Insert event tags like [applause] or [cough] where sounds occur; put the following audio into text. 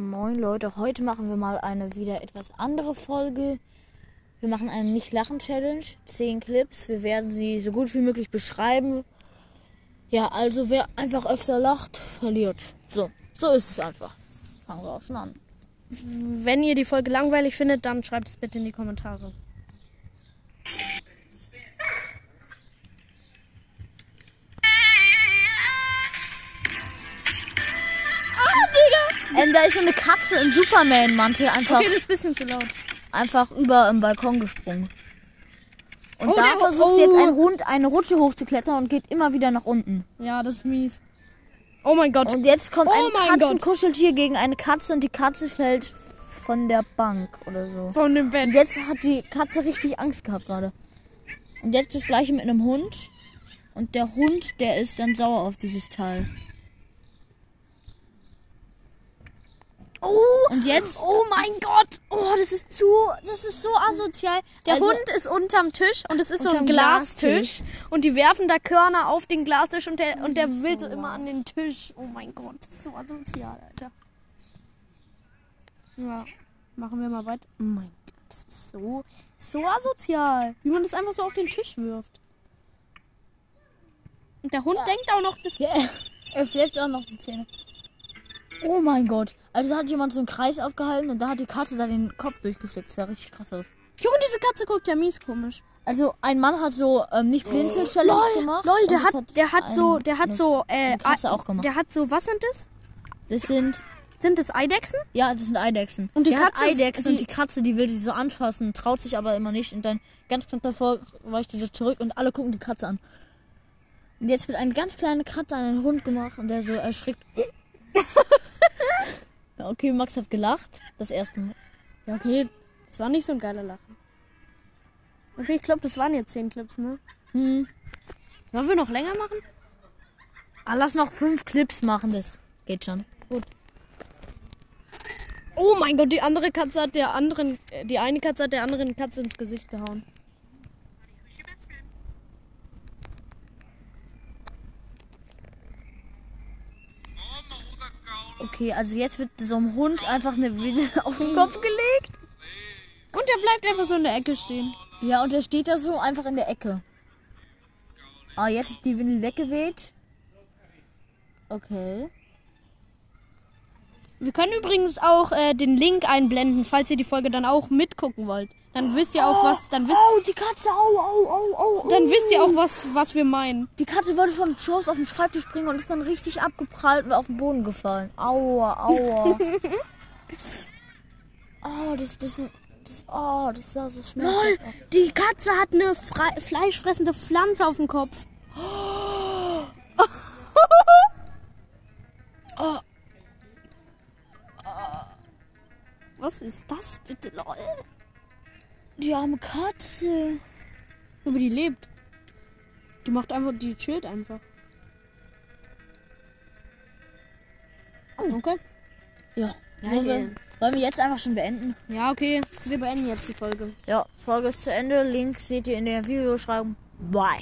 Moin Leute, heute machen wir mal eine wieder etwas andere Folge. Wir machen eine Nicht-Lachen-Challenge, 10 Clips. Wir werden sie so gut wie möglich beschreiben. Ja, also wer einfach öfter lacht, verliert. So, so ist es einfach. Fangen wir auch schon an. Wenn ihr die Folge langweilig findet, dann schreibt es bitte in die Kommentare. Ähm, da ist so eine Katze im Superman-Mantel einfach, Okay, das ist ein bisschen zu laut. einfach über im Balkon gesprungen. Und Oh, da versucht oh. jetzt ein Hund eine Rutsche hochzuklettern und geht immer wieder nach unten. Ja, das ist mies. Oh mein Gott. Und jetzt kommt Oh ein. Katzenkuscheltier gegen eine Katze und die Katze fällt von der Bank oder so. Von dem Bett. Und jetzt hat die Katze richtig Angst gehabt gerade. Und jetzt das gleiche mit einem Hund. Und der Hund, der ist dann sauer auf dieses Teil. Oh, Und jetzt, oh mein Gott. Oh, das ist zu, das ist so asozial. Der Also- Hund ist unterm Tisch und es ist so ein Unterm Glastisch. Und die werfen da Körner auf den Glastisch und der, und der will so immer an den Tisch. Oh mein Gott, das ist so asozial, Alter. Ja, machen wir mal weiter. Oh mein Gott, das ist so, so asozial. Wie man das einfach so auf den Tisch wirft. Und der Hund denkt auch noch, das ja, er flecht auch noch die Zähne. Oh mein Gott. Also da hat jemand so einen Kreis aufgehalten und da hat die Katze da den Kopf durchgesteckt. Das sah richtig krass aus. Junge, diese Katze guckt ja mies komisch. Also ein Mann hat so ähm, nicht Blinzel-Challenge gemacht. Lol, der das hat, der hat so, der hat so, äh, Katze auch gemacht. Der hat so, was sind das? Das sind Sind das Eidechsen? Ja, das sind Eidechsen. Und die der Katze- hat Eidechsen die- und die Katze, die will die so anfassen, traut sich aber immer nicht und dann ganz knapp davor weicht die zurück und alle gucken die Katze an. Und jetzt wird eine ganz kleine Katze an einen Hund gemacht und der so erschrickt. Okay, Max hat gelacht. Das erste Mal. Ja, okay. Das war nicht so ein geiler Lachen. Okay, ich glaube, das waren jetzt zehn Clips, ne? Hm. Wollen wir noch länger machen? Ah, lass noch fünf Clips machen, das geht schon. Oh mein Gott, die andere Katze hat der anderen, äh, die eine Katze hat der anderen Katze ins Gesicht gehauen. Okay, also jetzt wird so einem Hund einfach eine Windel [laughs] auf den Kopf gelegt. Und der bleibt einfach so in der Ecke stehen. Ja, und der steht da so einfach in der Ecke. Ah, jetzt ist die Windel weggeweht. Okay. Wir können übrigens auch äh, den Link einblenden, falls ihr die Folge dann auch mitgucken wollt. Dann wisst ihr auch was, dann wisst, Oh, die Katze, au, au, au, au. dann wisst ihr auch was, was wir meinen. Die Katze wollte von Schoß auf den Schreibtisch springen und ist dann richtig abgeprallt und auf den Boden gefallen. Aua, aua. [laughs] oh, das, das, das, oh, das sah so schmerzhaft aus. Die Katze hat eine frei, fleischfressende Pflanze auf dem Kopf. Was ist das bitte, lol? Die arme Katze. Aber die lebt. Die macht einfach, die chillt einfach. Okay. Ja. Ja, wollen, wir, wollen wir jetzt einfach schon beenden? Ja, okay. Wir beenden jetzt die Folge. Ja, Folge ist zu Ende. Link seht ihr in der Videobeschreibung. Bye.